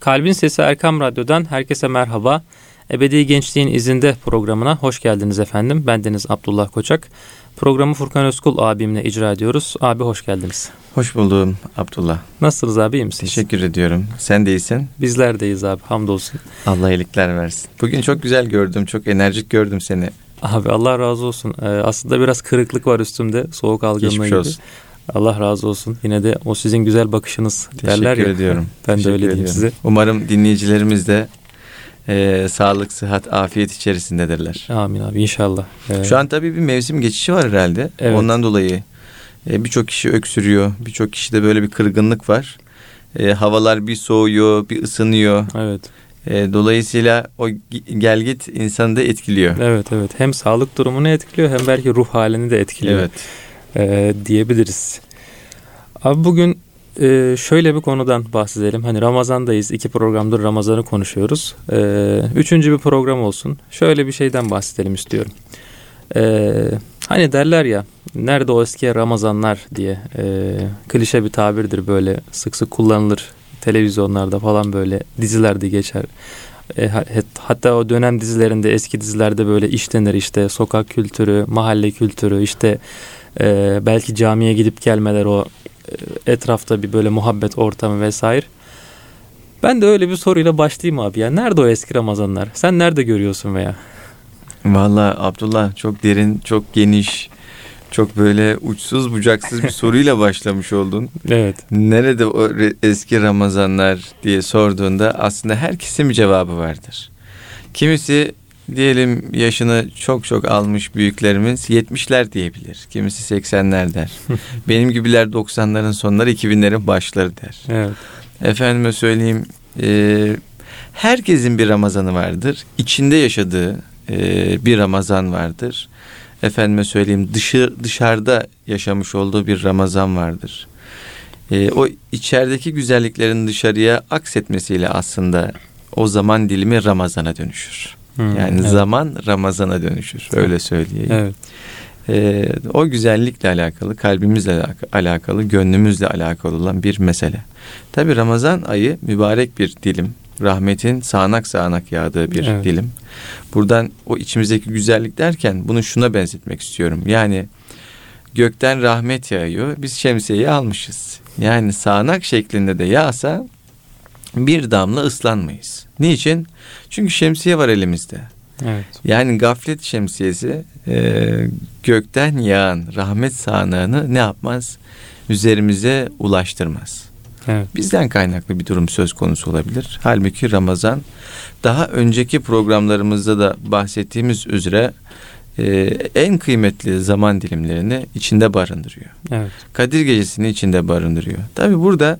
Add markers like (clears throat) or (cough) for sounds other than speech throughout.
Kalbin Sesi Erkam Radyo'dan herkese merhaba. Ebedi Gençliğin İzinde programına hoş geldiniz efendim. Ben Deniz Abdullah Koçak. Programı Furkan Özkul abimle icra ediyoruz. Abi hoş geldiniz. Hoş buldum Abdullah. Nasılsınız abi iyi misiniz? Teşekkür ediyorum. Sen de iyisin. Bizler deyiz abi hamdolsun. Allah iyilikler versin. Bugün çok güzel gördüm. Çok enerjik gördüm seni. Abi Allah razı olsun. Ee, aslında biraz kırıklık var üstümde. Soğuk algınlığı Geçmiş gibi. olsun. Allah razı olsun. Yine de o sizin güzel bakışınız derler Teşekkür ya. ediyorum. (laughs) Ben de Teşekkür öyle diyeyim ediyorum. size. Umarım dinleyicilerimiz de e, sağlık, sıhhat, afiyet içerisindedirler. Amin abi inşallah. Ee, Şu an tabii bir mevsim geçişi var herhalde. Evet. Ondan dolayı e, birçok kişi öksürüyor. Birçok kişide böyle bir kırgınlık var. E, havalar bir soğuyor, bir ısınıyor. Evet. E, dolayısıyla o gi- gelgit insanı da etkiliyor. Evet evet. Hem sağlık durumunu etkiliyor hem belki ruh halini de etkiliyor. Evet. E, diyebiliriz. Abi bugün e, şöyle bir konudan bahsedelim. Hani Ramazan'dayız. iki programdır Ramazan'ı konuşuyoruz. E, üçüncü bir program olsun. Şöyle bir şeyden bahsedelim istiyorum. E, hani derler ya nerede o eski Ramazanlar diye e, klişe bir tabirdir böyle sık sık kullanılır televizyonlarda falan böyle dizilerde geçer. E, hatta o dönem dizilerinde eski dizilerde böyle işlenir işte sokak kültürü, mahalle kültürü işte ee, belki camiye gidip gelmeler o e, etrafta bir böyle muhabbet ortamı vesaire. Ben de öyle bir soruyla başlayayım abi ya. Nerede o eski Ramazanlar? Sen nerede görüyorsun veya? Vallahi Abdullah çok derin, çok geniş, çok böyle uçsuz bucaksız bir (laughs) soruyla başlamış oldun. Evet. Nerede o eski Ramazanlar diye sorduğunda aslında herkesin bir cevabı vardır. Kimisi diyelim yaşını çok çok almış büyüklerimiz 70'ler diyebilir. Kimisi 80'ler der. (laughs) Benim gibiler 90'ların sonları 2000'lerin başları der. Evet. Efendime söyleyeyim e, herkesin bir Ramazanı vardır. İçinde yaşadığı e, bir Ramazan vardır. Efendime söyleyeyim dışı dışarıda yaşamış olduğu bir Ramazan vardır. E, o içerideki güzelliklerin dışarıya aksetmesiyle aslında o zaman dilimi Ramazan'a dönüşür. Hmm, Yani evet. zaman Ramazan'a dönüşür. Öyle söyleyeyim. Evet. Ee, o güzellikle alakalı, kalbimizle alaka- alakalı, gönlümüzle alakalı olan bir mesele. Tabi Ramazan ayı mübarek bir dilim. Rahmetin sağanak sağanak yağdığı bir Evet. dilim. Buradan o içimizdeki güzellik derken bunu şuna benzetmek istiyorum. Yani gökten rahmet yağıyor, biz şemsiyeyi almışız. Yani sağanak şeklinde de yağsa bir damla ıslanmayız. Niçin? Çünkü şemsiye var elimizde. Evet. Yani gaflet şemsiyesi e, gökten yağan rahmet sağanağını ne yapmaz? Üzerimize ulaştırmaz. Evet. Bizden kaynaklı bir durum söz konusu olabilir. Halbuki Ramazan daha önceki programlarımızda da bahsettiğimiz üzere e, en kıymetli zaman dilimlerini içinde barındırıyor. Evet. Kadir Gecesi'ni içinde barındırıyor. Tabi burada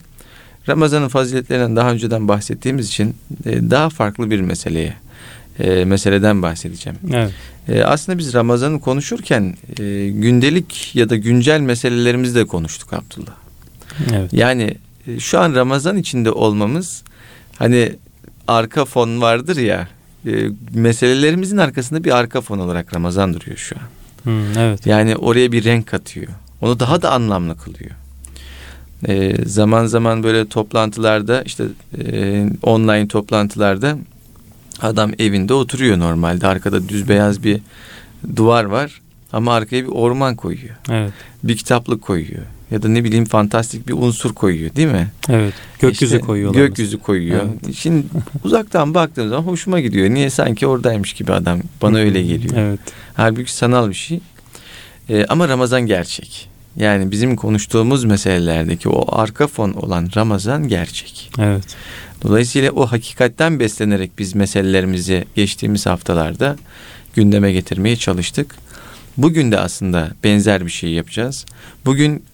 Ramazan'ın faziletlerinden daha önceden bahsettiğimiz için e, daha farklı bir meseleye, e, meseleden bahsedeceğim. Evet. E, aslında biz Ramazan'ı konuşurken e, gündelik ya da güncel meselelerimizi de konuştuk Abdullah. Evet. Yani e, şu an Ramazan içinde olmamız hani arka fon vardır ya e, meselelerimizin arkasında bir arka fon olarak Ramazan duruyor şu an. Hmm, evet. Yani oraya bir renk katıyor. Onu daha da anlamlı kılıyor. Ee, zaman zaman böyle toplantılarda işte e, online toplantılarda adam evinde oturuyor normalde. Arkada düz beyaz bir duvar var ama arkaya bir orman koyuyor. Evet. Bir kitaplık koyuyor. Ya da ne bileyim fantastik bir unsur koyuyor değil mi? Evet. Gökyüzü İşte koyuyorlar. Gökyüzü koyuyor. Şimdi (laughs) uzaktan baktığım zaman hoşuma gidiyor. Niye sanki oradaymış gibi adam. Bana öyle geliyor. Evet. Halbuki sanal bir şey. Ee, ama Ramazan gerçek. Yani bizim konuştuğumuz meselelerdeki o arka fon olan Ramazan gerçek. Evet. Dolayısıyla o hakikatten beslenerek biz meselelerimizi geçtiğimiz haftalarda gündeme getirmeye çalıştık. Bugün de aslında benzer bir şey yapacağız. Bugün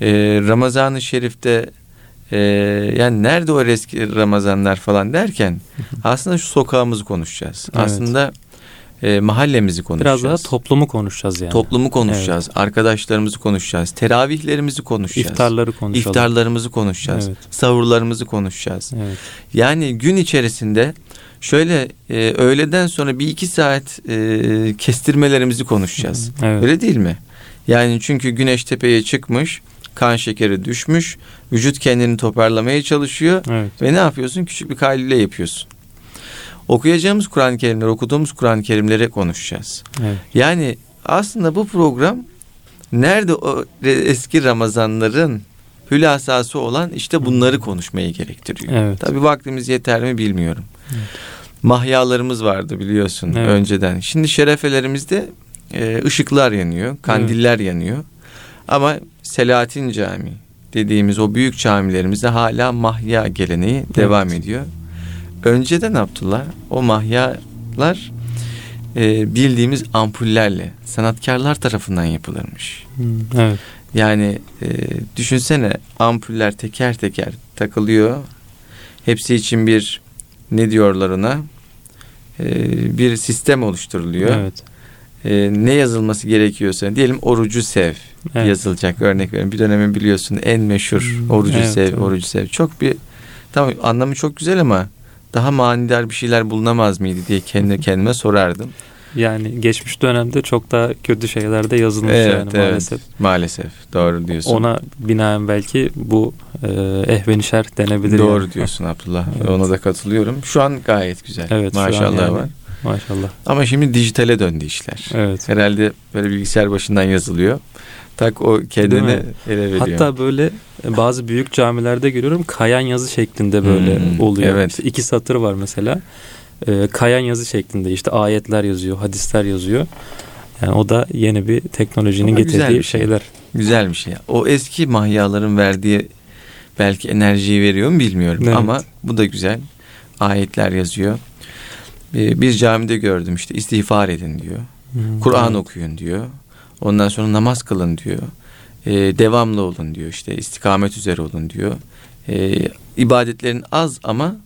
e, Ramazan-ı Şerif'te e, yani nerede o eski Ramazanlar falan derken aslında şu sokağımızı konuşacağız. Evet. Aslında e, mahallemizi konuşacağız. Biraz daha toplumu konuşacağız yani. Toplumu konuşacağız. Arkadaşlarımızı konuşacağız. Teravihlerimizi konuşacağız. İftarları konuşalım. İftarlarımızı konuşacağız. Evet. Savurlarımızı konuşacağız. Evet. Yani gün içerisinde şöyle e, öğleden sonra bir iki saat e, kestirmelerimizi konuşacağız. Evet. Öyle değil mi? Yani çünkü güneş tepeye çıkmış kan şekeri düşmüş, vücut kendini toparlamaya çalışıyor Evet. ve ne yapıyorsun? Küçük bir kaylule yapıyorsun. Okuyacağımız Kur'an-ı Kerimler, okuduğumuz Kur'an-ı Kerimlere konuşacağız. Evet. Yani aslında bu program nerede o eski Ramazanların hülasası olan işte bunları konuşmayı gerektiriyor. Evet. Tabii vaktimiz yeter mi bilmiyorum. Mahyalarımız vardı biliyorsun Evet. önceden. Şimdi şerefelerimizde e, ışıklar yanıyor, kandiller yanıyor. Ama Selahattin Camii dediğimiz o büyük camilerimizde hala mahya geleneği devam ediyor. Önceden Abdullah o mahyalar e, bildiğimiz ampullerle sanatkarlar tarafından yapılırmış. Hmm, Evet. Yani e, düşünsene ampuller teker teker takılıyor. Hepsi için bir ne diyorlar ona? E, bir sistem oluşturuluyor. Evet. E, ne yazılması gerekiyorsa diyelim orucu sev Evet. yazılacak örnek verin. Bir dönemin biliyorsun en meşhur Hmm, orucu evet, sev, evet. orucu sev. Çok bir tamam anlamı çok güzel ama daha manidar bir şeyler bulunamaz mıydı diye kendi kendime sorardım. Yani geçmiş dönemde çok daha kötü şeyler de yazılmış yani maalesef. Maalesef. Doğru diyorsun. Ona binaen belki bu e, ehvenişer denebilir. Doğru yani. diyorsun Abdullah. Evet. Ona da katılıyorum. Şu an gayet güzel. Evet, Maşallah yani. var. Maşallah. Ama şimdi dijitale döndü işler. Evet. Herhalde böyle bilgisayar başından yazılıyor. Tak o kendini ele veriyor. Hatta böyle e, bazı büyük camilerde görüyorum kayan yazı şeklinde böyle Hmm, oluyor. evet. İşte iki satır var mesela. E, kayan yazı şeklinde işte ayetler yazıyor, hadisler yazıyor. Yani o da yeni bir teknolojinin Ama güzel getirdiği bir şey. şeyler. Güzel bir şey. O eski mahyaların verdiği belki enerjiyi veriyor mu bilmiyorum. Evet. Ama bu da güzel. Ayetler yazıyor. Ee, Bir camide gördüm işte istiğfar edin diyor. Hmm, Kur'an evet. okuyun diyor. Ondan sonra namaz kılın diyor. Ee, devamlı olun diyor işte istikamet üzere olun diyor. Ee, ibadetlerin az ama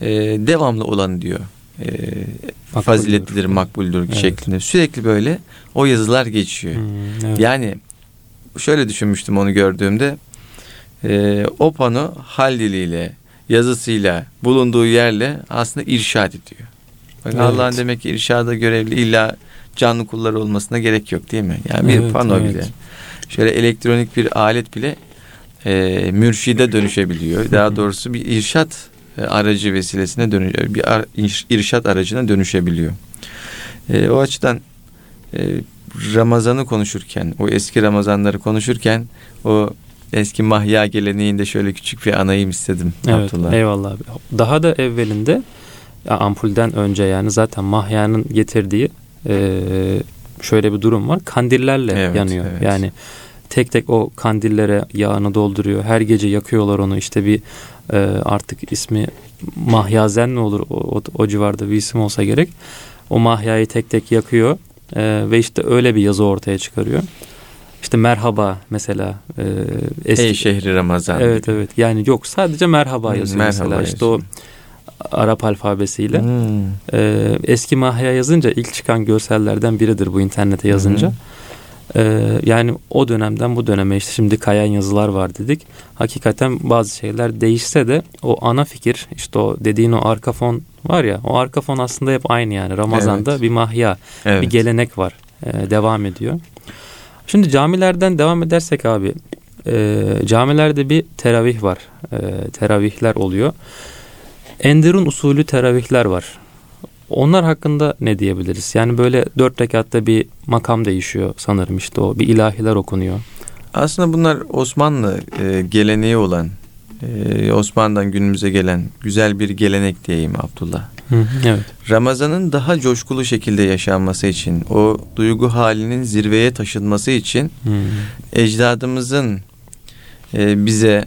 e, devamlı olan diyor. Ee, Makbuldür. faziletlidir, makbuldür Evet. şeklinde. Sürekli böyle o yazılar geçiyor. Hmm, evet. Yani şöyle düşünmüştüm onu gördüğümde. Ee, o pano hal diliyle, yazısıyla, bulunduğu yerle aslında irşad ediyor. Evet. Allah'ın demek ki irşada görevli illa canlı kulları olmasına gerek yok değil mi? Yani bir Evet, pano evet. bile, şöyle elektronik bir alet bile e, mürşide dönüşebiliyor. Daha doğrusu bir irşat e, aracı vesilesine dönüyor. Bir ar- ir- irşat aracına dönüşebiliyor. E, o açıdan e, Ramazan'ı konuşurken, o eski Ramazanları konuşurken o eski mahya geleneğinde şöyle küçük bir anayım istedim Evet, Abdullah. eyvallah. Daha da evvelinde ampulden önce yani zaten mahyanın getirdiği e, şöyle bir durum var. Kandillerle Evet, yanıyor. evet. Yani tek tek o kandillere yağını dolduruyor. Her gece yakıyorlar onu. İşte bir e, artık ismi mahyazen mi olur? O, o, o civarda bir isim olsa gerek. O mahyayı tek tek yakıyor. E, ve işte öyle bir yazı ortaya çıkarıyor. İşte merhaba mesela e, eski Ey şehri Ramazan. Evet evet. Yani yok sadece merhaba yazıyor merhaba mesela. İşte o yazıyor. Arap alfabesiyle. Hmm. Ee, eski mahya yazınca ilk çıkan görsellerden biridir bu internete yazınca. Hı Ee, yani o dönemden bu döneme işte şimdi kayan yazılar var dedik. Hakikaten bazı şeyler değişse de o ana fikir işte o dediğin o arka fon var ya o arka fon aslında hep aynı yani. Ramazan'da Evet. bir mahya Evet. bir gelenek var. Ee, devam ediyor. Şimdi camilerden devam edersek abi e, camilerde bir teravih var. E, teravihler oluyor. Enderun usulü teravihler var. Onlar hakkında ne diyebiliriz? Yani böyle dört rekatta bir makam değişiyor sanırım işte o. Bir ilahiler okunuyor. Aslında bunlar Osmanlı e, geleneği olan, e, Osmanlı'dan günümüze gelen güzel bir gelenek diyeyim Abdullah. evet. Ramazan'ın daha coşkulu şekilde yaşanması için, o duygu halinin zirveye taşınması için ecdadımızın e, bize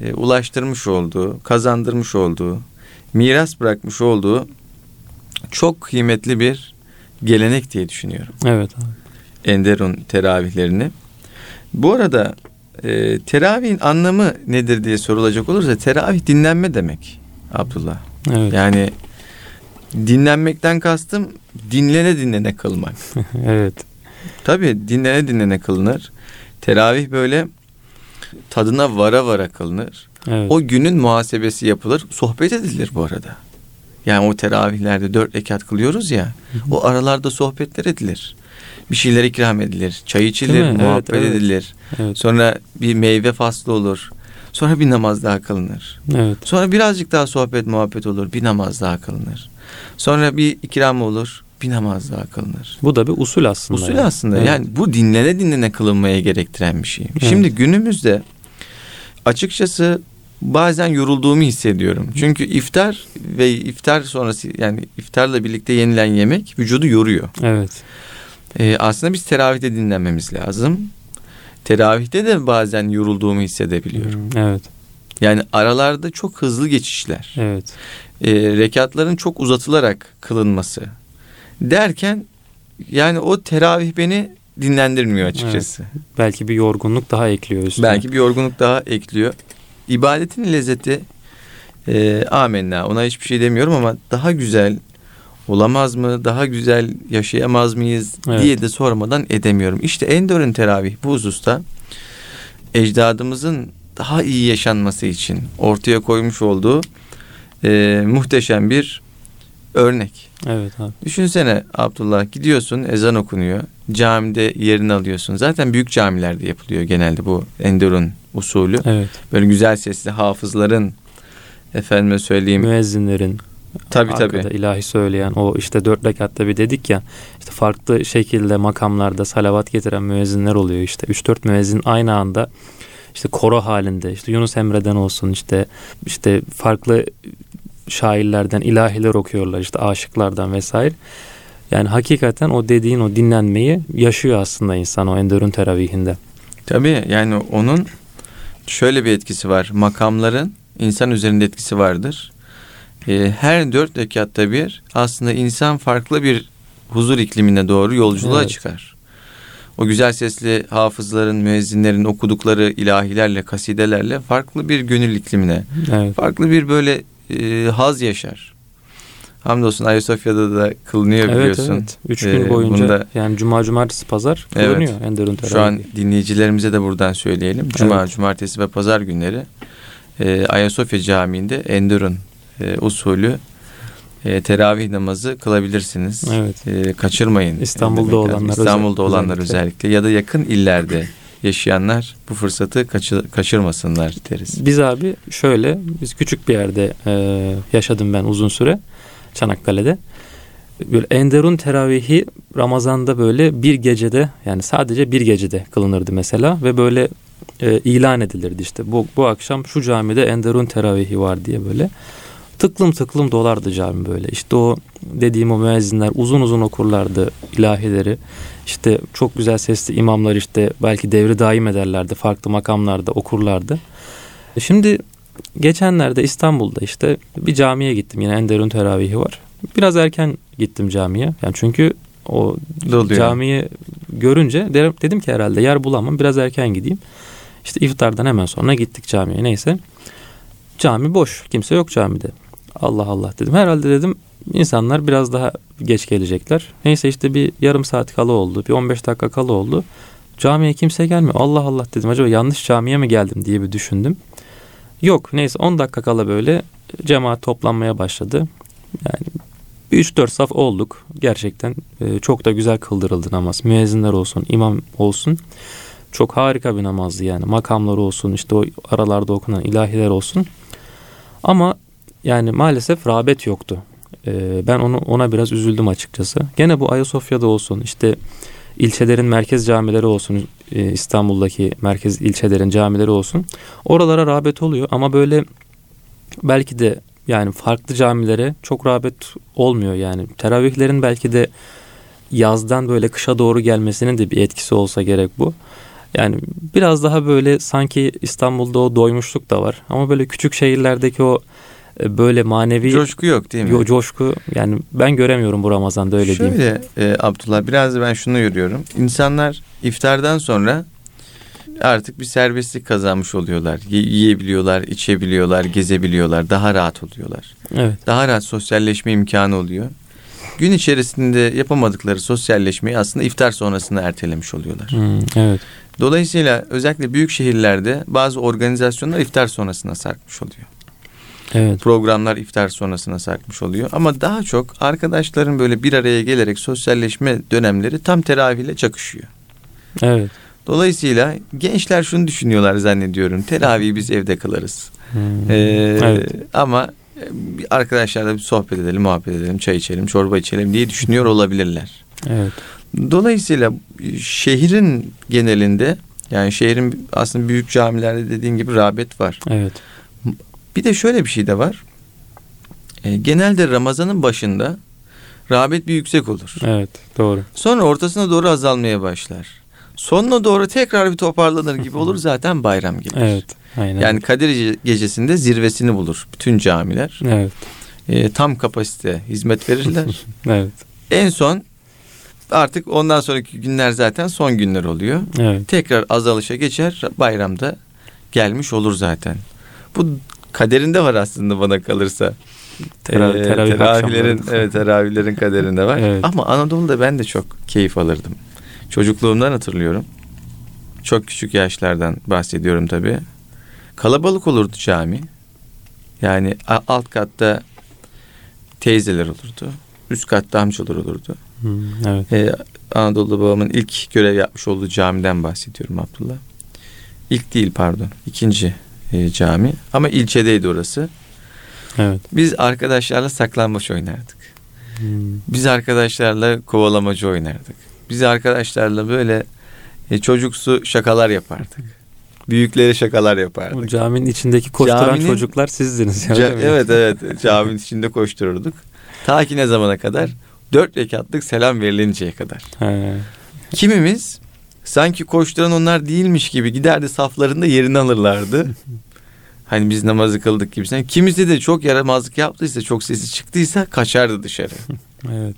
e, ulaştırmış olduğu, kazandırmış olduğu, miras bırakmış olduğu çok kıymetli bir gelenek diye düşünüyorum. Evet abi. Enderun teravihlerini. Bu arada e, teravihin anlamı nedir diye sorulacak olursa teravih dinlenme demek Abdullah. Evet. Yani dinlenmekten kastım dinlene dinlene kılmak. (laughs) evet. Tabii dinlene dinlene kılınır. Teravih böyle tadına vara vara kılınır. Evet. O günün muhasebesi yapılır. Sohbet edilir bu arada. Yani o teravihlerde dört rekat kılıyoruz ya. O aralarda sohbetler edilir. Bir şeyler ikram edilir. Çay içilir, muhabbet evet, evet. edilir. Evet. Sonra bir meyve faslı olur. Sonra bir namaz daha kılınır. Evet. Sonra birazcık daha sohbet muhabbet olur. Bir namaz daha kılınır. Sonra bir ikram olur. Bir namaz daha kılınır. Bu da bir usul aslında. Usul yani. aslında. Evet. Yani bu dinlene dinlene kılınmaya gerektiren bir şey. Evet. Şimdi günümüzde açıkçası bazen yorulduğumu hissediyorum. Çünkü iftar ve iftar sonrası yani iftarla birlikte yenilen yemek vücudu yoruyor. Evet. Ee, aslında biz teravihte dinlenmemiz lazım. Teravihte de bazen yorulduğumu hissedebiliyorum. Evet. Yani aralarda çok hızlı geçişler. Evet. Ee, rekatların çok uzatılarak kılınması. Derken yani o teravih beni dinlendirmiyor açıkçası. Evet. Belki bir yorgunluk daha ekliyor üstüne. Belki bir yorgunluk daha ekliyor. İbadetin lezzeti e, amenna ona hiçbir şey demiyorum ama daha güzel olamaz mı? Daha güzel yaşayamaz mıyız evet. diye de sormadan edemiyorum. İşte Endor'un teravih bu hususta ecdadımızın daha iyi yaşanması için ortaya koymuş olduğu e, muhteşem bir örnek. Evet abi. Düşünsene Abdullah gidiyorsun ezan okunuyor. Camide yerini alıyorsun. Zaten büyük camilerde yapılıyor genelde bu Endor'un usulü. Evet. Böyle güzel sesli hafızların efendime söyleyeyim müezzinlerin Tabi tabi. ilahi söyleyen o işte dört rekatta bir dedik ya işte farklı şekilde makamlarda salavat getiren müezzinler oluyor işte üç dört müezzin aynı anda işte koro halinde işte Yunus Emre'den olsun işte işte farklı şairlerden ilahiler okuyorlar işte aşıklardan vesaire. Yani hakikaten o dediğin o dinlenmeyi yaşıyor aslında insan o endörün teravihinde. Tabii yani onun şöyle bir etkisi var. Makamların insan üzerinde etkisi vardır. Ee, her dört rekatta bir aslında insan farklı bir huzur iklimine doğru yolculuğa evet. çıkar. O güzel sesli hafızların, müezzinlerin okudukları ilahilerle, kasidelerle farklı bir gönül iklimine, evet. farklı bir böyle e, haz yaşar. Hamdolsun Ayasofya'da da kılınıyor evet, biliyorsun. Evet, Üç gün ee, boyunca bunda, yani cuma, cumartesi, pazar kılınıyor evet, Enderun Şu an dinleyicilerimize de buradan söyleyelim. Cuma, evet. cumartesi ve pazar günleri e, Ayasofya Camii'nde Enderun e, usulü e, teravih namazı kılabilirsiniz. Evet. E, kaçırmayın. İstanbul'da olanlar İstanbul'da özellikle. olanlar özellikle ya da yakın illerde yaşayanlar bu fırsatı kaçır, kaçırmasınlar deriz. Biz abi şöyle biz küçük bir yerde e, yaşadım ben uzun süre Çanakkale'de. Böyle Enderun teravihi Ramazan'da böyle bir gecede yani sadece bir gecede kılınırdı mesela ve böyle e, ilan edilirdi işte bu, bu akşam şu camide Enderun teravihi var diye böyle tıklım tıklım dolardı cami böyle. İşte o dediğim o müezzinler uzun uzun okurlardı ilahileri. İşte çok güzel sesli imamlar işte belki devri daim ederlerdi. Farklı makamlarda okurlardı. Şimdi geçenlerde İstanbul'da işte bir camiye gittim. Yine Enderun teravihi var. Biraz erken gittim camiye. Yani çünkü o Doluyor. camiyi görünce dedim ki herhalde yer bulamam. Biraz erken gideyim. İşte iftardan hemen sonra gittik camiye. Neyse. Cami boş. Kimse yok camide. Allah Allah dedim. Herhalde dedim insanlar biraz daha geç gelecekler. Neyse işte bir yarım saat kala oldu. Bir 15 dakika kala oldu. Camiye kimse gelmiyor. Allah Allah dedim. Acaba yanlış camiye mi geldim diye bir düşündüm. Yok neyse 10 dakika kala böyle cemaat toplanmaya başladı. Yani 3-4 saf olduk. Gerçekten e, çok da güzel kıldırıldı namaz. Müezzinler olsun, imam olsun. Çok harika bir namazdı yani. Makamlar olsun, işte o aralarda okunan ilahiler olsun. Ama yani maalesef rağbet yoktu. Ee, ben onu ona biraz üzüldüm açıkçası. Gene bu Ayasofya'da olsun işte ilçelerin merkez camileri olsun e, İstanbul'daki merkez ilçelerin camileri olsun. Oralara rağbet oluyor ama böyle belki de yani farklı camilere çok rağbet olmuyor yani. Teravihlerin belki de yazdan böyle kışa doğru gelmesinin de bir etkisi olsa gerek bu. Yani biraz daha böyle sanki İstanbul'da o doymuşluk da var. Ama böyle küçük şehirlerdeki o e, böyle manevi coşku yok değil mi? Yo, coşku yani ben göremiyorum bu Ramazan'da öyle Şöyle, diyeyim. Şöyle e, Abdullah biraz da ben şunu görüyorum. İnsanlar iftardan sonra artık bir serbestlik kazanmış oluyorlar. yiyebiliyorlar, içebiliyorlar, gezebiliyorlar, daha rahat oluyorlar. Evet. Daha rahat sosyalleşme imkanı oluyor. Gün içerisinde yapamadıkları sosyalleşmeyi aslında iftar sonrasında ertelemiş oluyorlar. Hmm, evet. Dolayısıyla özellikle büyük şehirlerde bazı organizasyonlar iftar sonrasına sarkmış oluyor. Evet. Programlar iftar sonrasına sarkmış oluyor. Ama daha çok arkadaşların böyle bir araya gelerek sosyalleşme dönemleri tam teravihle çakışıyor. Evet. Dolayısıyla gençler şunu düşünüyorlar zannediyorum. Teravihi biz evde kılarız. Hmm. Ee, Evet. Ama bir arkadaşlarla bir sohbet edelim, muhabbet edelim, çay içelim, çorba içelim diye düşünüyor olabilirler. Evet. Dolayısıyla şehrin genelinde yani şehrin aslında büyük camilerde dediğin gibi rağbet var. Evet. Bir de şöyle bir şey de var. E, genelde Ramazan'ın başında rağbet bir yüksek olur. Evet. Doğru. Sonra ortasına doğru azalmaya başlar. Sonuna doğru tekrar bir toparlanır gibi olur (laughs) zaten bayram gelir. Evet. Aynen. Yani Kadir Gecesi'nde zirvesini bulur bütün camiler. Evet. E, tam kapasite hizmet verirler. (laughs) Evet. en son artık ondan sonraki günler zaten son günler oluyor. Evet. Tekrar azalışa geçer. Bayramda gelmiş olur zaten. Bu kaderinde var aslında bana kalırsa. Ee, teravih teravihlerin evet teravihlerin kaderinde var. (laughs) Evet. Ama Anadolu'da ben de çok keyif alırdım. Çocukluğumdan hatırlıyorum. Çok küçük yaşlardan bahsediyorum tabii. Kalabalık olurdu cami. Yani alt katta teyzeler olurdu. Üst katta amcalar olurdu. Hmm, evet. Ee, Anadolu'da babamın ilk görev yapmış olduğu camiden bahsediyorum Abdullah. İlk değil pardon. ikinci e, cami. Ama ilçedeydi orası. Evet. Biz arkadaşlarla saklambaç oynardık. Hmm, Biz arkadaşlarla kovalamacı oynardık. Biz arkadaşlarla böyle e, çocuksu şakalar yapardık. Büyüklere şakalar Bu yapardık. caminin içindeki koşturan Caminin- çocuklar sizdiniz. Yani, Ca- evet evet caminin içinde koştururduk. Ta ki ne zamana kadar? Dört rekatlık selam verilinceye kadar. He. Kimimiz sanki koşturan onlar değilmiş gibi giderdi saflarında yerini alırlardı. (laughs) Hani biz namazı kıldık gibisinden. Kimisi de çok yaramazlık yaptıysa, çok sesi çıktıysa kaçardı dışarı. (laughs) Evet.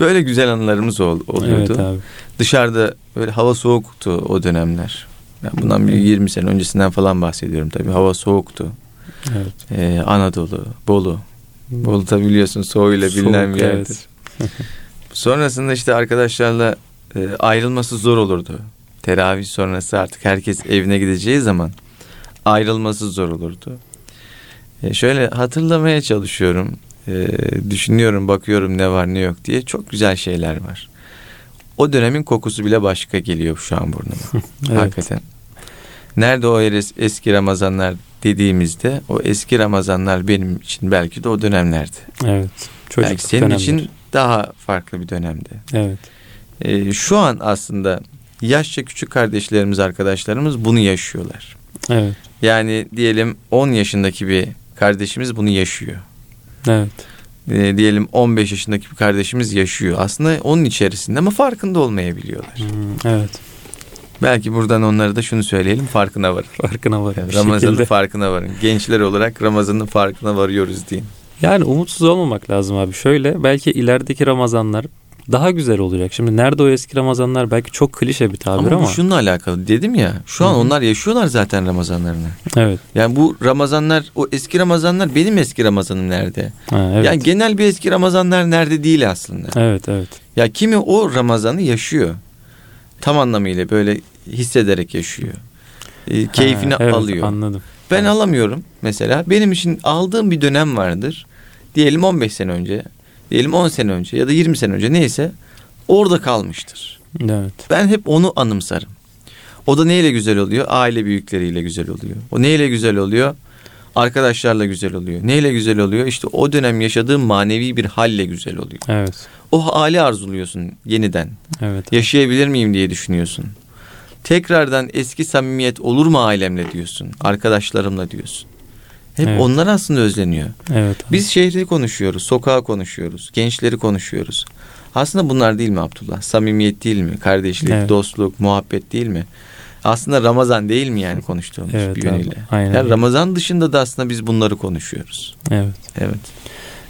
Böyle güzel anılarımız ol, oluyordu. Evet abi. Dışarıda böyle hava soğuktu o dönemler. Ben bundan bir 20 sene öncesinden falan bahsediyorum tabii. Hava soğuktu. Evet. Ee, Anadolu, Bolu. Bolu tabii biliyorsun soğuğuyla bilinen bir Soğuk, yerdir. evet. (laughs) Sonrasında işte arkadaşlarla e, ayrılması zor olurdu. Teravih sonrası artık herkes evine gideceği zaman ayrılması zor olurdu. E, şöyle hatırlamaya çalışıyorum. E, düşünüyorum, bakıyorum ne var ne yok diye. Çok güzel şeyler var. O dönemin kokusu bile başka geliyor şu an burnuma. (laughs) Evet. Hakikaten. Nerede o es- eski Ramazanlar dediğimizde o eski Ramazanlar benim için belki de o dönemlerdi. Evet. Çocuk belki senin dönemleri. için daha farklı bir dönemdi. Evet. Ee, şu an aslında yaşça küçük kardeşlerimiz, arkadaşlarımız bunu yaşıyorlar. Evet. Yani diyelim 10 yaşındaki bir kardeşimiz bunu yaşıyor. Evet. Ee, diyelim 15 yaşındaki bir kardeşimiz yaşıyor. Aslında onun içerisinde ama farkında olmayabiliyorlar. Hmm, evet. Belki buradan onlara da şunu söyleyelim farkına varın. Farkına var. Yani Ramazan'ın şekilde. farkına varın. Gençler olarak Ramazan'ın farkına varıyoruz deyin. Yani umutsuz olmamak lazım abi. Şöyle belki ilerideki Ramazanlar daha güzel olacak. Şimdi nerede o eski Ramazanlar belki çok klişe bir tabir Ama, ama. bu şununla alakalı dedim ya. Şu an Hı onlar yaşıyorlar zaten Ramazanlarını. Evet. Yani bu Ramazanlar o eski Ramazanlar benim eski Ramazanım nerede? Ha, evet. Yani genel bir eski Ramazanlar nerede değil aslında. evet evet. Ya kimi o Ramazan'ı yaşıyor. Tam anlamıyla böyle hissederek yaşıyor. E, keyfini Ha, evet, alıyor. Anladım. Ben Tamam. alamıyorum mesela. Benim için aldığım bir dönem vardır. Diyelim 15 sene önce, diyelim 10 sene önce ya da 20 sene önce neyse orada kalmıştır. Evet. Ben hep onu anımsarım. O da neyle güzel oluyor? Aile büyükleriyle güzel oluyor. O neyle güzel oluyor? Arkadaşlarla güzel oluyor. Neyle güzel oluyor? İşte o dönem yaşadığım manevi bir halle güzel oluyor. Evet. O hali arzuluyorsun yeniden. Evet. Yaşayabilir miyim diye düşünüyorsun. Tekrardan eski samimiyet olur mu ailemle diyorsun. Arkadaşlarımla diyorsun. Hep Evet. onlar aslında özleniyor. Evet. Biz şehri konuşuyoruz, sokağı konuşuyoruz, gençleri konuşuyoruz. Aslında bunlar değil mi Abdullah? Samimiyet değil mi? Kardeşlik, Evet. dostluk, muhabbet değil mi? Aslında Ramazan değil mi yani konuştuğumuz Evet bir abi, yönüyle? aynen Yani. Ramazan dışında da aslında biz bunları konuşuyoruz. Evet. Evet.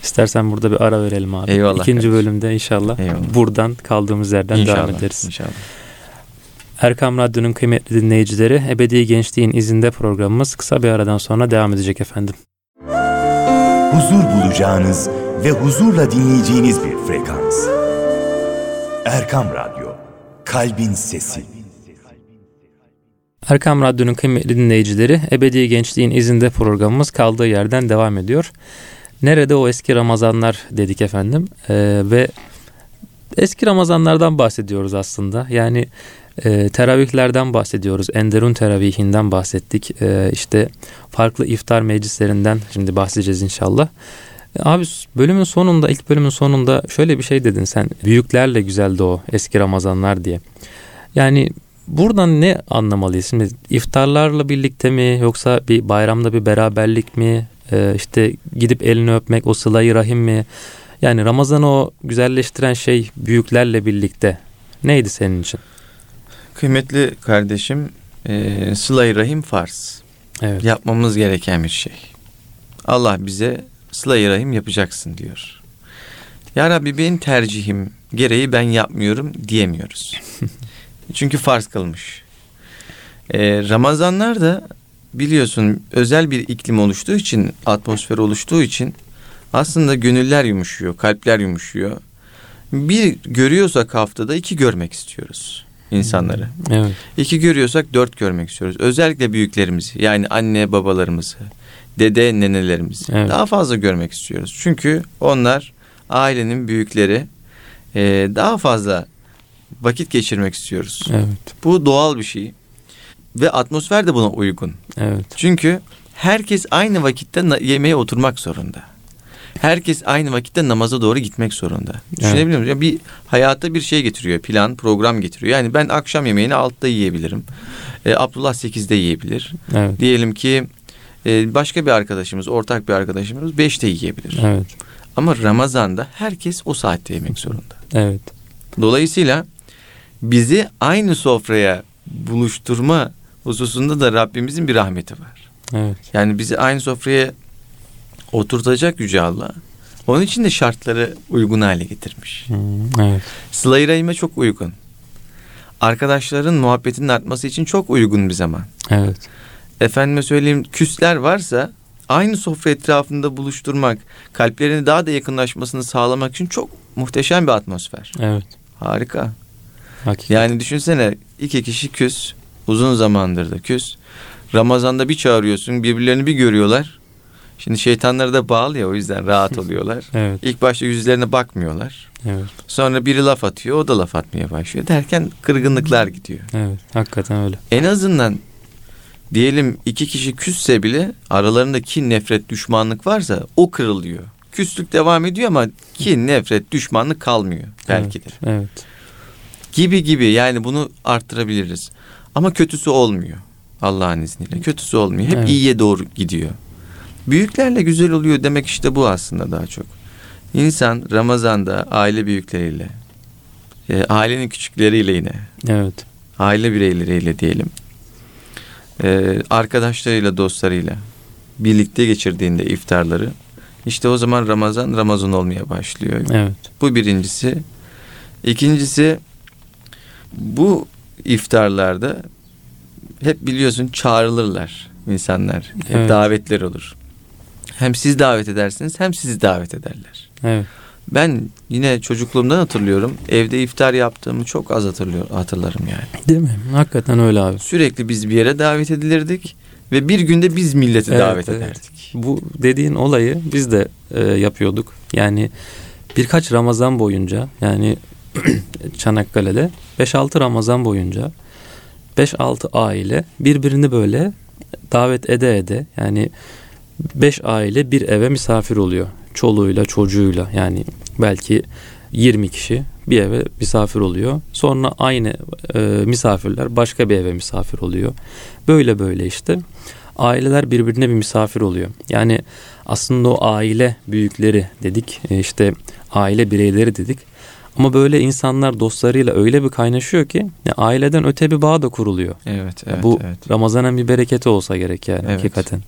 İstersen burada bir ara verelim abi. Eyvallah İkinci kardeşim. bölümde inşallah, Eyvallah. buradan kaldığımız yerden devam İnşallah. ederiz. İnşallah. Erkam Radyo'nun kıymetli dinleyicileri Ebedi Gençliğin izinde programımız kısa bir aradan sonra devam edecek efendim. huzur bulacağınız ve huzurla dinleyeceğiniz bir frekans. Erkam Radyo, Kalbin Sesi. Erkam Radyo'nun kıymetli dinleyicileri Ebedi Gençliğin izinde programımız kaldığı yerden devam ediyor. Nerede o eski Ramazanlar dedik efendim ee, ve eski Ramazanlardan bahsediyoruz aslında. Yani e, teravihlerden bahsediyoruz. Enderun teravihinden bahsettik. E, işte farklı iftar meclislerinden şimdi bahsedeceğiz inşallah. E, abi bölümün sonunda ilk bölümün sonunda şöyle bir şey dedin sen. Büyüklerle güzeldi o eski Ramazanlar diye. Yani buradan ne anlamalıyız? Şimdi iftarlarla birlikte mi yoksa bir bayramda bir beraberlik mi? Ee, işte gidip elini öpmek o sılayı rahim mi? Yani Ramazan'ı o güzelleştiren şey büyüklerle birlikte neydi senin için? Kıymetli kardeşim e, sıla rahim farz. Evet. Yapmamız gereken bir şey. Allah bize sıla rahim yapacaksın diyor. Ya Rabbi benim tercihim gereği ben yapmıyorum diyemiyoruz. (laughs) Çünkü farz kılmış. Ee, Ramazanlar da biliyorsun özel bir iklim oluştuğu için, atmosfer oluştuğu için aslında gönüller yumuşuyor, kalpler yumuşuyor. Bir görüyorsak haftada iki görmek istiyoruz insanları. Hmm, evet. İki görüyorsak dört görmek istiyoruz. Özellikle büyüklerimizi yani anne babalarımızı, dede nenelerimizi evet. daha fazla görmek istiyoruz. Çünkü onlar ailenin büyükleri e, daha fazla vakit geçirmek istiyoruz. Evet. Bu doğal bir şey. Ve atmosfer de buna uygun. Evet. Çünkü herkes aynı vakitte yemeğe oturmak zorunda. Herkes aynı vakitte namaza doğru gitmek zorunda. Düşünebiliyor musun? bir hayata bir şey getiriyor. Plan, program getiriyor. Yani ben akşam yemeğini altta yiyebilirim. Ee, Abdullah sekizde yiyebilir. Evet. Diyelim ki e, başka bir arkadaşımız, ortak bir arkadaşımız beşte yiyebilir. Evet. Ama Ramazan'da herkes o saatte yemek zorunda. Evet. Dolayısıyla bizi aynı sofraya buluşturma hususunda da Rabbimizin bir rahmeti var. Evet. Yani bizi aynı sofraya oturtacak Yüce Allah. Onun için de şartları uygun hale getirmiş. Hmm, evet. Sıla-i Rahim'e çok uygun. Arkadaşların muhabbetinin artması için çok uygun bir zaman. Evet. Efendime söyleyeyim küsler varsa aynı sofra etrafında buluşturmak, kalplerini daha da yakınlaşmasını sağlamak için çok muhteşem bir atmosfer. Evet. Harika. Hakikaten. Yani düşünsene iki kişi küs. Uzun zamandır da küs. Ramazan'da bir çağırıyorsun birbirlerini bir görüyorlar. Şimdi şeytanları da bağlı ya o yüzden rahat (laughs) oluyorlar. evet. İlk başta yüzlerine bakmıyorlar. Evet. Sonra biri laf atıyor o da laf atmaya başlıyor derken kırgınlıklar gidiyor. Evet hakikaten öyle. En azından diyelim iki kişi küsse bile aralarında kin, nefret, düşmanlık varsa o kırılıyor. Küslük devam ediyor ama kin, nefret, düşmanlık kalmıyor belki evet, de. Evet gibi gibi yani bunu arttırabiliriz. Ama kötüsü olmuyor Allah'ın izniyle. Kötüsü olmuyor. Hep evet. iyiye doğru gidiyor. Büyüklerle güzel oluyor demek işte bu aslında daha çok. İnsan Ramazan'da aile büyükleriyle, e, ailenin küçükleriyle yine, evet. aile bireyleriyle diyelim, e, arkadaşlarıyla, dostlarıyla birlikte geçirdiğinde iftarları, işte o zaman Ramazan Ramazan olmaya başlıyor. Evet. Bu birincisi. İkincisi bu iftarlarda hep biliyorsun çağrılırlar insanlar. Hep evet. davetler olur. Hem siz davet edersiniz hem sizi davet ederler. Evet. Ben yine çocukluğumdan hatırlıyorum. Evde iftar yaptığımı çok az hatırlıyor, hatırlarım yani. Değil mi? Hakikaten öyle abi. Sürekli biz bir yere davet edilirdik ve bir günde biz milleti evet, davet evet. ederdik. Bu dediğin olayı biz de e, yapıyorduk. Yani birkaç Ramazan boyunca yani (clears throat) Çanakkale'de 5-6 Ramazan boyunca 5-6 aile birbirini böyle davet ede ede yani 5 aile bir eve misafir oluyor. Çoluğuyla çocuğuyla yani belki 20 kişi bir eve misafir oluyor. Sonra aynı e, misafirler başka bir eve misafir oluyor. Böyle böyle işte aileler birbirine bir misafir oluyor. Yani aslında o aile büyükleri dedik e, işte aile bireyleri dedik. Ama böyle insanlar dostlarıyla öyle bir kaynaşıyor ki yani aileden öte bir bağ da kuruluyor. Evet, evet. Bu evet. Ramazan'ın bir bereketi olsa gerek yani evet. hakikaten.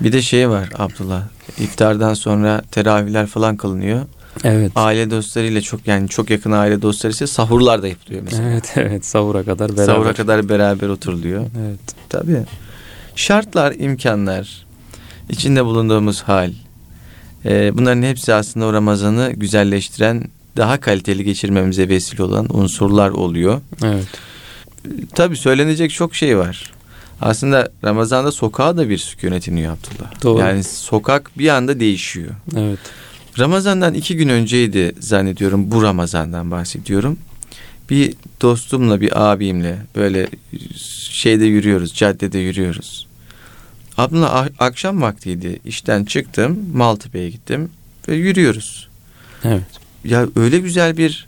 Bir de şey var Abdullah. İftardan sonra teravihler falan kılınıyor. Evet. Aile dostlarıyla çok yani çok yakın aile dostları ise sahurlar da yapılıyor mesela. Evet (laughs) evet sahura kadar beraber. Sahura kadar beraber oturuluyor. Evet. Tabii. Şartlar, imkanlar, içinde bulunduğumuz hal. E, bunların hepsi aslında o Ramazan'ı güzelleştiren daha kaliteli geçirmemize vesile olan unsurlar oluyor. Evet. Tabii söylenecek çok şey var. Aslında Ramazan'da sokağa da bir sükunet iniyor Abdullah. Doğru. Yani sokak bir anda değişiyor. Evet. Ramazan'dan iki gün önceydi zannediyorum bu Ramazan'dan bahsediyorum. Bir dostumla bir abimle böyle şeyde yürüyoruz caddede yürüyoruz. Abla a- akşam vaktiydi işten çıktım Maltepe'ye gittim ve yürüyoruz. Evet. Ya öyle güzel bir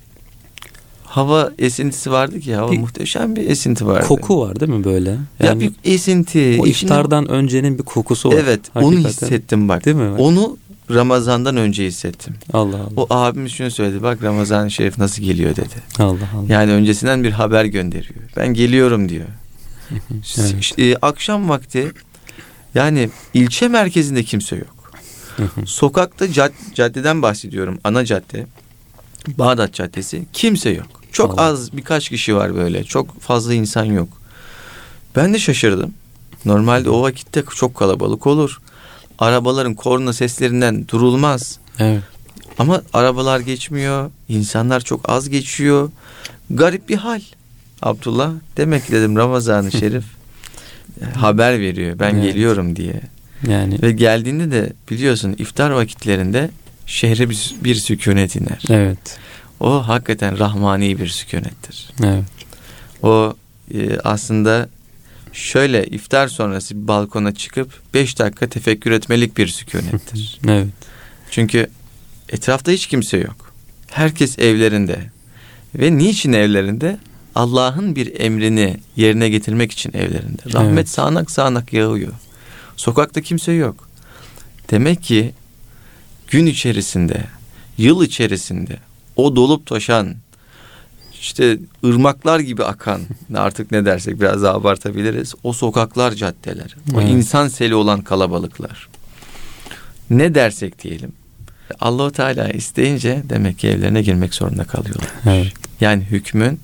hava esintisi vardı ki hava Bir- muhteşem bir esinti vardı. Koku var değil mi böyle? ya Yani bir esinti. o içine- iftardan öncenin bir kokusu var. Evet onu Hakikaten. hissettim bak. Değil mi? Onu Ramazan'dan önce hissettim. Allah Allah. O abimiz şunu söyledi bak Ramazan-ı Şerif nasıl geliyor dedi. Allah Allah. Yani öncesinden bir haber gönderiyor. Ben geliyorum diyor. (laughs) Evet. E, akşam vakti yani ilçe merkezinde kimse yok. (laughs) Sokakta cad- caddeden bahsediyorum. Ana cadde. Bağdat Caddesi. Kimse yok. Çok Allah. az birkaç kişi var böyle. Çok fazla insan yok. Ben de şaşırdım. Normalde o vakitte çok kalabalık olur. Arabaların korna seslerinden durulmaz. evet. Ama arabalar geçmiyor. insanlar çok az geçiyor. Garip bir hal. Abdullah demek ki dedim Ramazan-ı (laughs) Şerif haber veriyor. Ben Evet. geliyorum diye. Yani Ve geldiğinde de biliyorsun iftar vakitlerinde şehre bir, bir sükunet iner. evet. O hakikaten rahmani bir sükunettir. Evet. O e, aslında şöyle iftar sonrası bir balkona çıkıp 5 dakika tefekkür etmelik bir sükunettir. (laughs) Evet. Çünkü etrafta hiç kimse yok. Herkes evlerinde. Ve niçin evlerinde? Allah'ın bir emrini yerine getirmek için evlerinde. Rahmet Evet. sağanak sağanak yağıyor. Sokakta kimse yok. Demek ki gün içerisinde, yıl içerisinde o dolup taşan işte ırmaklar gibi akan (laughs) artık ne dersek biraz daha abartabiliriz. O sokaklar, caddeler, o Evet. insan seli olan kalabalıklar. Ne dersek diyelim. Allahu Teala isteyince demek ki evlerine girmek zorunda kalıyorlar. Evet. Yani hükmün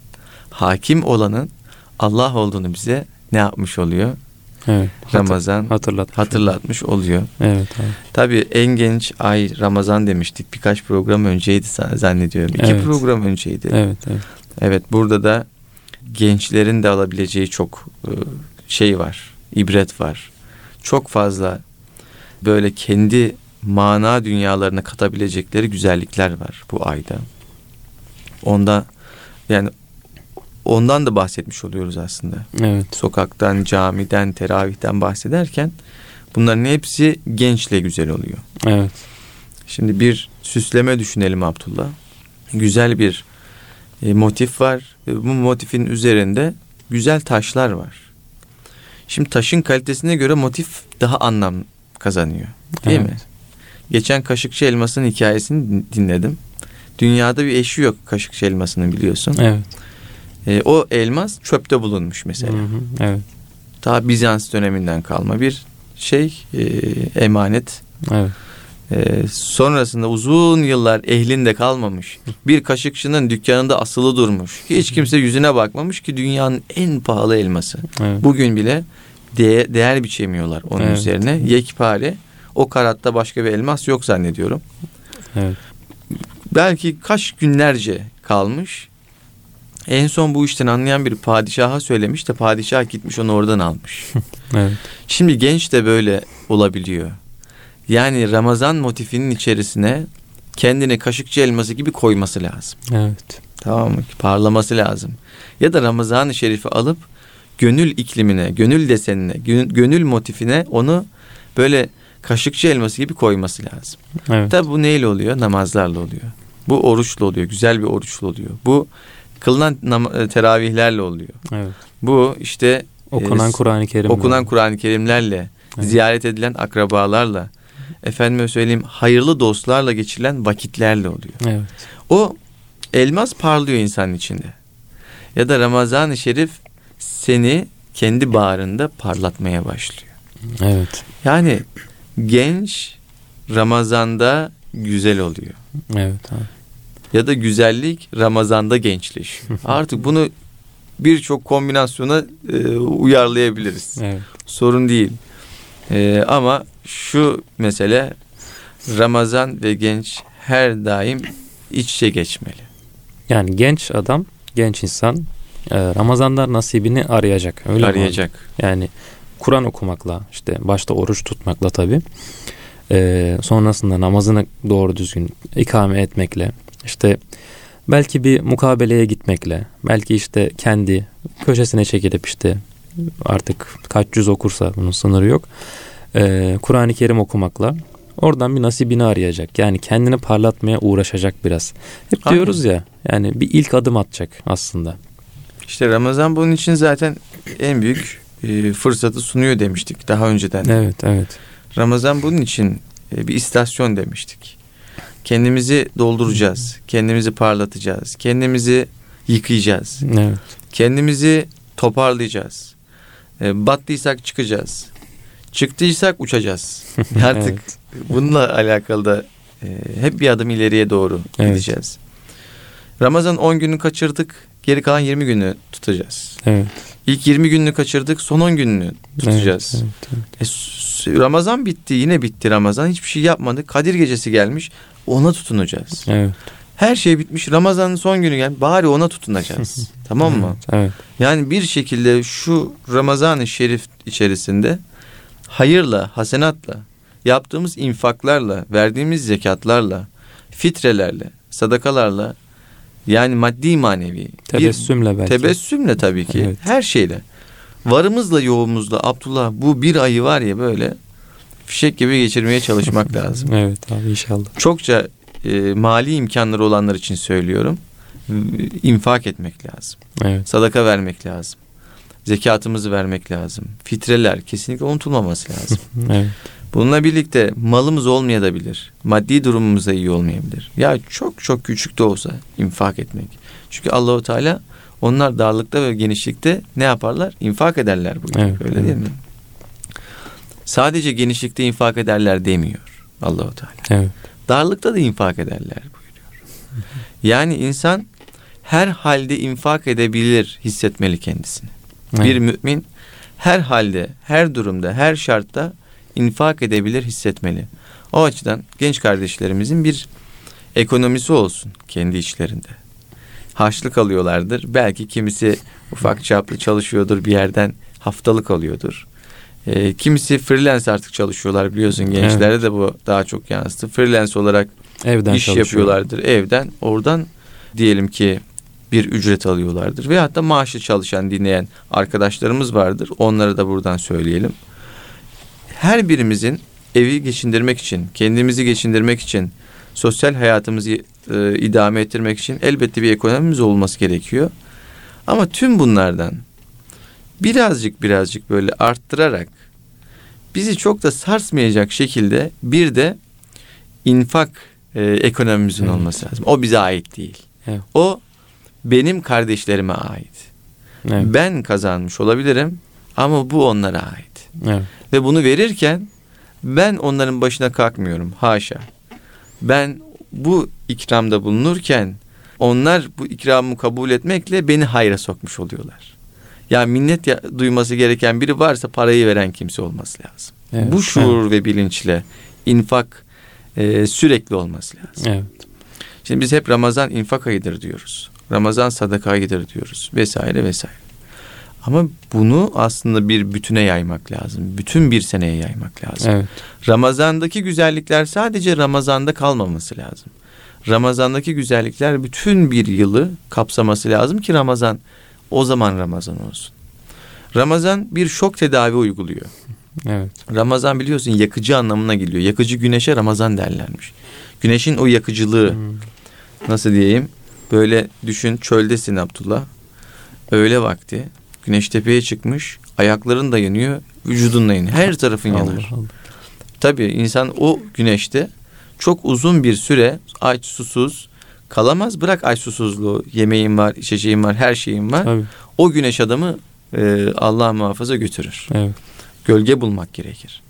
hakim olanın Allah olduğunu bize ne yapmış oluyor? Evet. Ramazan hatırlatmış. hatırlatmış oluyor. Evet abi. Tabii en genç ay Ramazan demiştik. Birkaç program önceydi zannediyorum. İki Evet. program önceydi. Evet, evet. Evet burada da gençlerin de alabileceği çok e, şey var. ibret var. Çok fazla böyle kendi mana dünyalarına katabilecekleri güzellikler var bu ayda. Onda yani ondan da bahsetmiş oluyoruz aslında. Evet. Sokaktan, camiden, teravihten bahsederken bunların hepsi gençle güzel oluyor. Evet. Şimdi bir süsleme düşünelim Abdullah. Güzel bir e, motif var ve bu motifin üzerinde güzel taşlar var. Şimdi taşın kalitesine göre motif daha anlam kazanıyor. Değil Evet. mi? Geçen Kaşıkçı Elmas'ın hikayesini din- dinledim. Dünyada bir eşi yok Kaşıkçı Elmas'ının biliyorsun. Evet. E, o elmas çöpte bulunmuş mesela. Hı hı, Evet. Ta Bizans döneminden kalma bir şey e, emanet Evet. Ee, sonrasında uzun yıllar ehlinde kalmamış. Bir kaşıkçının dükkanında asılı durmuş. Hiç kimse yüzüne bakmamış ki dünyanın en pahalı elması. Evet. Bugün bile değer, değer biçemiyorlar onun Evet. üzerine. Yekpare o karatta başka bir elmas yok zannediyorum. Evet. Belki kaç günlerce kalmış. En son bu işten anlayan bir padişaha söylemiş de padişah gitmiş onu oradan almış. (laughs) Evet. Şimdi genç de böyle olabiliyor. Yani Ramazan motifinin içerisine kendini kaşıkçı elması gibi koyması lazım. Evet. Tamam mı? Parlaması lazım. Ya da Ramazan-ı Şerif'i alıp gönül iklimine, gönül desenine, gö- gönül motifine onu böyle kaşıkçı elması gibi koyması lazım. Evet. Tabi bu neyle oluyor? Namazlarla oluyor. Bu oruçla oluyor. Güzel bir oruçla oluyor. Bu kılınan nam- teravihlerle oluyor. Evet. Bu işte Okunan e, Kur'an-ı Kerim. okunan Kur'an-ı Kerimlerle, Evet. ziyaret edilen akrabalarla, efendime söyleyeyim hayırlı dostlarla geçirilen vakitlerle oluyor. Evet. O elmas parlıyor insanın içinde. Ya da Ramazan-ı Şerif seni kendi bağrında parlatmaya başlıyor. Evet. Yani genç Ramazan'da güzel oluyor. Evet abi. Ya da güzellik Ramazan'da gençleşiyor. Artık bunu birçok kombinasyona e, uyarlayabiliriz. Evet. sorun değil. Ee, ama şu mesele Ramazan ve genç her daim iç içe geçmeli. Yani genç adam, genç insan e, Ramazanlar nasibini arayacak. Öyle mi arayacak. Yani Kur'an okumakla işte başta oruç tutmakla tabi e, sonrasında namazını doğru düzgün ikame etmekle işte belki bir mukabeleye gitmekle belki işte kendi köşesine çekilip işte artık kaç yüz okursa bunun sınırı yok e, Kur'an-ı Kerim okumakla oradan bir nasibini arayacak. Yani kendini parlatmaya uğraşacak biraz. Hep Aynen. diyoruz ya yani bir ilk adım atacak aslında. İşte Ramazan bunun için zaten en büyük e, fırsatı sunuyor demiştik daha önceden. Evet evet. Ramazan bunun için e, bir istasyon demiştik. Kendimizi dolduracağız, kendimizi parlatacağız, kendimizi yıkayacağız, Evet. kendimizi toparlayacağız. E, battıysak çıkacağız, çıktıysak uçacağız. (laughs) Artık Evet. bununla alakalı da e, hep bir adım ileriye doğru Evet. gideceğiz. Ramazan 10 günü kaçırdık, geri kalan 20 günü tutacağız. Evet. İlk 20 gününü kaçırdık, son 10 gününü tutacağız. Evet, evet, evet. E, Ramazan bitti yine bitti Ramazan hiçbir şey yapmadık Kadir gecesi gelmiş ona tutunacağız. Evet. Her şey bitmiş Ramazan'ın son günü gel bari ona tutunacağız. (laughs) tamam mı? Evet, evet. Yani bir şekilde şu Ramazan-ı Şerif içerisinde hayırla, hasenatla, yaptığımız infaklarla, verdiğimiz zekatlarla, fitrelerle, sadakalarla yani maddi manevi bir Tebessümle belki. Tebessümle tabii ki. Evet. Her şeyle. Varımızla yoğumuzla Abdullah bu bir ayı var ya böyle fişek gibi geçirmeye çalışmak (laughs) lazım. Evet abi inşallah. Çokça e, mali imkanları olanlar için söylüyorum. İnfak etmek lazım. Evet. Sadaka vermek lazım. Zekatımızı vermek lazım. Fitreler kesinlikle unutulmaması lazım. (laughs) Evet. Bununla birlikte malımız olmayabilir. Maddi durumumuz da iyi olmayabilir. Ya çok çok küçük de olsa infak etmek. Çünkü Allahu Teala onlar darlıkta ve genişlikte ne yaparlar? İnfak ederler buyuruyor. Evet, Öyle evet. değil mi? Sadece genişlikte infak ederler demiyor Allahu Teala. Evet. Darlıkta da infak ederler buyuruyor. Yani insan her halde infak edebilir hissetmeli kendisini. Bir mümin her halde, her durumda, her şartta infak edebilir hissetmeli. O açıdan genç kardeşlerimizin bir ekonomisi olsun kendi içlerinde. Harçlık alıyorlardır. Belki kimisi ufak çaplı çalışıyordur bir yerden haftalık alıyordur. Ee, kimisi freelance artık çalışıyorlar biliyorsun gençlere de bu daha çok yansıdı. Freelance olarak Evden iş yapıyorlardır evden. Oradan diyelim ki bir ücret alıyorlardır. Ve hatta maaşlı çalışan dinleyen arkadaşlarımız vardır. Onlara da buradan söyleyelim. Her birimizin evi geçindirmek için, kendimizi geçindirmek için, sosyal hayatımızı e, idame ettirmek için elbette bir ekonomimiz olması gerekiyor. Ama tüm bunlardan birazcık birazcık böyle arttırarak bizi çok da sarsmayacak şekilde bir de infak e, ekonomimizin Evet. olması lazım. O bize ait değil. Evet. O benim kardeşlerime ait. Evet. Ben kazanmış olabilirim ama bu onlara ait. Evet. Ve bunu verirken ben onların başına kalkmıyorum. Haşa. Ben bu ikramda bulunurken onlar bu ikramı kabul etmekle beni hayra sokmuş oluyorlar. Ya minnet ya- duyması gereken biri varsa parayı veren kimse olması lazım. Evet. Bu şuur ve bilinçle infak e, sürekli olması lazım. Evet. Şimdi biz hep Ramazan infak ayıdır diyoruz. Ramazan sadaka ayıdır diyoruz vesaire vesaire. Ama bunu aslında bir bütüne yaymak lazım. Bütün bir seneye yaymak lazım. Evet. Ramazandaki güzellikler sadece Ramazanda kalmaması lazım. Ramazandaki güzellikler bütün bir yılı kapsaması lazım ki Ramazan o zaman Ramazan olsun. Ramazan bir şok tedavi uyguluyor. Evet. Ramazan biliyorsun yakıcı anlamına geliyor. Yakıcı güneşe Ramazan derlermiş. Güneşin o yakıcılığı Hmm. nasıl diyeyim? Böyle düşün çöldesin Abdullah. Öğle vakti. Güneş tepeye çıkmış. Ayakların da yanıyor. Vücudun da yanıyor. Her tarafın yanar. Allah Allah. Tabii insan o güneşte çok uzun bir süre aç susuz kalamaz. Bırak aç susuzluğu. Yemeğin var, içeceğin var, her şeyin var. Tabii. O güneş adamı e, Allah muhafaza götürür. Evet. Gölge bulmak gerekir.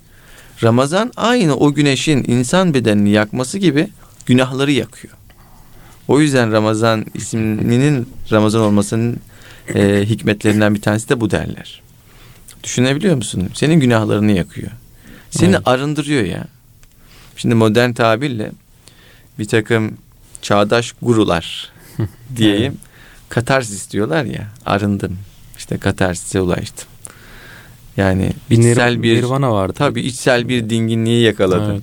Ramazan aynı o güneşin insan bedenini yakması gibi günahları yakıyor. O yüzden Ramazan isminin Ramazan olmasının e, hikmetlerinden bir tanesi de bu derler. Düşünebiliyor musun? Senin günahlarını yakıyor. Seni Evet. arındırıyor ya. Şimdi modern tabirle bir takım çağdaş gurular (laughs) diyeyim. Katarsis diyorlar ya. Arındım. İşte katarsise ulaştım. Yani Bir nir- içsel bir nirvana vardı. tabii içsel bir dinginliği yakaladım. Evet.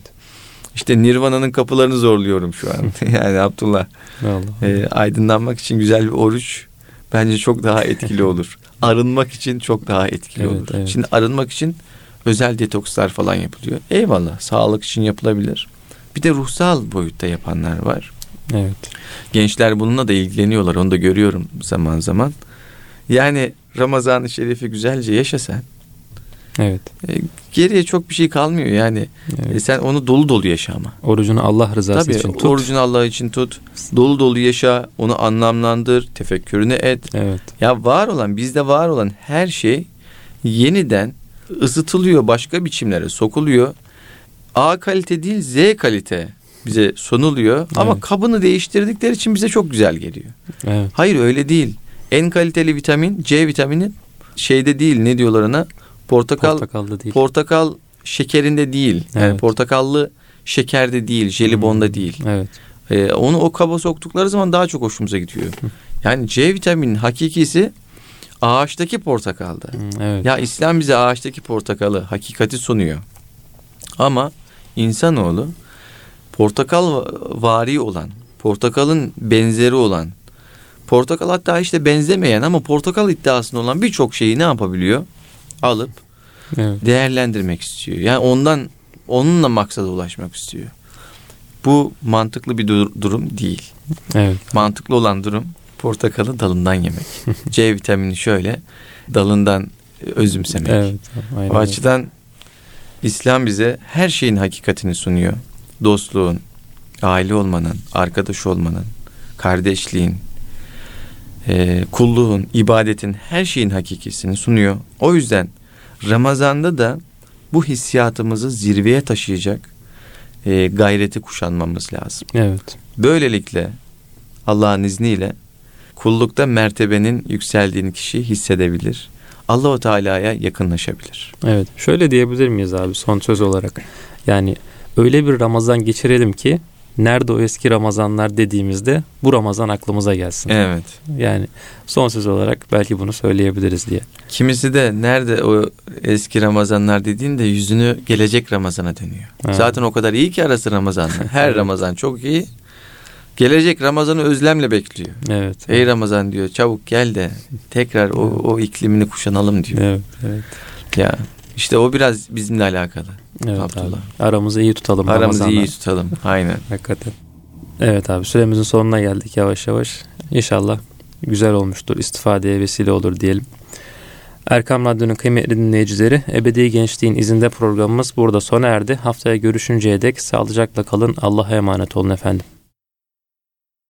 İşte Nirvana'nın kapılarını zorluyorum şu an. (laughs) yani Abdullah Vallahi. e, aydınlanmak için güzel bir oruç bence çok daha etkili (laughs) olur. Arınmak için çok daha etkili Evet, olur. evet. Şimdi arınmak için özel detokslar falan yapılıyor. Eyvallah sağlık için yapılabilir. Bir de ruhsal boyutta yapanlar var. Evet. Gençler bununla da ilgileniyorlar. Onu da görüyorum zaman zaman. Yani Ramazan-ı Şerif'i güzelce yaşa sen. Evet. E, geriye çok bir şey kalmıyor yani. evet. E, sen onu dolu dolu yaşa ama. Orucunu Allah rızası Tabii için tut. orucunu Allah için tut. Dolu dolu yaşa. Onu anlamlandır. Tefekkürünü et. Evet. Ya var olan bizde var olan her şey yeniden ısıtılıyor. Başka biçimlere sokuluyor. A kalite değil Z kalite bize sunuluyor. Ama Evet. kabını değiştirdikleri için bize çok güzel geliyor. Evet. Hayır öyle değil. En kaliteli vitamin C vitamini şeyde değil ne diyorlar ona? Portakal Portakalda değil. portakal şekerinde değil. Yani Evet. portakallı şekerde değil, jelibonda değil. Evet. Ee, onu o kaba soktukları zaman daha çok hoşumuza gidiyor. Yani C vitaminin hakikisi ağaçtaki portakalda. Hı, Evet. Ya İslam bize ağaçtaki portakalı hakikati sunuyor. Ama insanoğlu portakal vari olan, portakalın benzeri olan, portakal hatta işte benzemeyen ama portakal iddiasında olan birçok şeyi ne yapabiliyor? Alıp Evet. değerlendirmek istiyor. Yani ondan onunla maksada ulaşmak istiyor. Bu mantıklı bir dur- durum değil. Evet. Mantıklı olan durum portakalı dalından yemek. (laughs) C vitamini şöyle dalından özümsemek. Evet. Aynen O açıdan İslam bize her şeyin hakikatini sunuyor. Dostluğun, aile olmanın, arkadaş olmanın, kardeşliğin, e, kulluğun, ibadetin her şeyin hakikisini sunuyor. O yüzden Ramazan'da da bu hissiyatımızı zirveye taşıyacak e, gayreti kuşanmamız lazım. Evet. Böylelikle Allah'ın izniyle kullukta mertebenin yükseldiğini kişi hissedebilir. Allahu Teala'ya yakınlaşabilir. Evet. Şöyle diyebilir miyiz abi son söz olarak? Yani öyle bir Ramazan geçirelim ki nerede o eski Ramazanlar dediğimizde bu Ramazan aklımıza gelsin. Evet. Yani son söz olarak belki bunu söyleyebiliriz diye. Kimisi de nerede o eski Ramazanlar dediğinde yüzünü gelecek Ramazan'a dönüyor. Evet. Zaten o kadar iyi ki arası Ramazan'la. (laughs) Her. Ramazan çok iyi. Gelecek Ramazan'ı özlemle bekliyor. Evet. Ey Ramazan diyor çabuk gel de tekrar o, o iklimini kuşanalım diyor. Evet. Evet. Ya işte o biraz bizimle alakalı. Evet Abdullah. abi. Aramızı iyi tutalım Aramızı Ramazan'da. iyi tutalım. Aynen. Hakikaten. Evet abi süremizin sonuna geldik yavaş yavaş. İnşallah güzel olmuştur, istifadeye vesile olur diyelim. Erkam Radyo'nun kıymetli dinleyicileri, Ebedi Gençliğin izinde programımız burada sona erdi. Haftaya görüşünceye dek sağlıcakla kalın, Allah'a emanet olun efendim.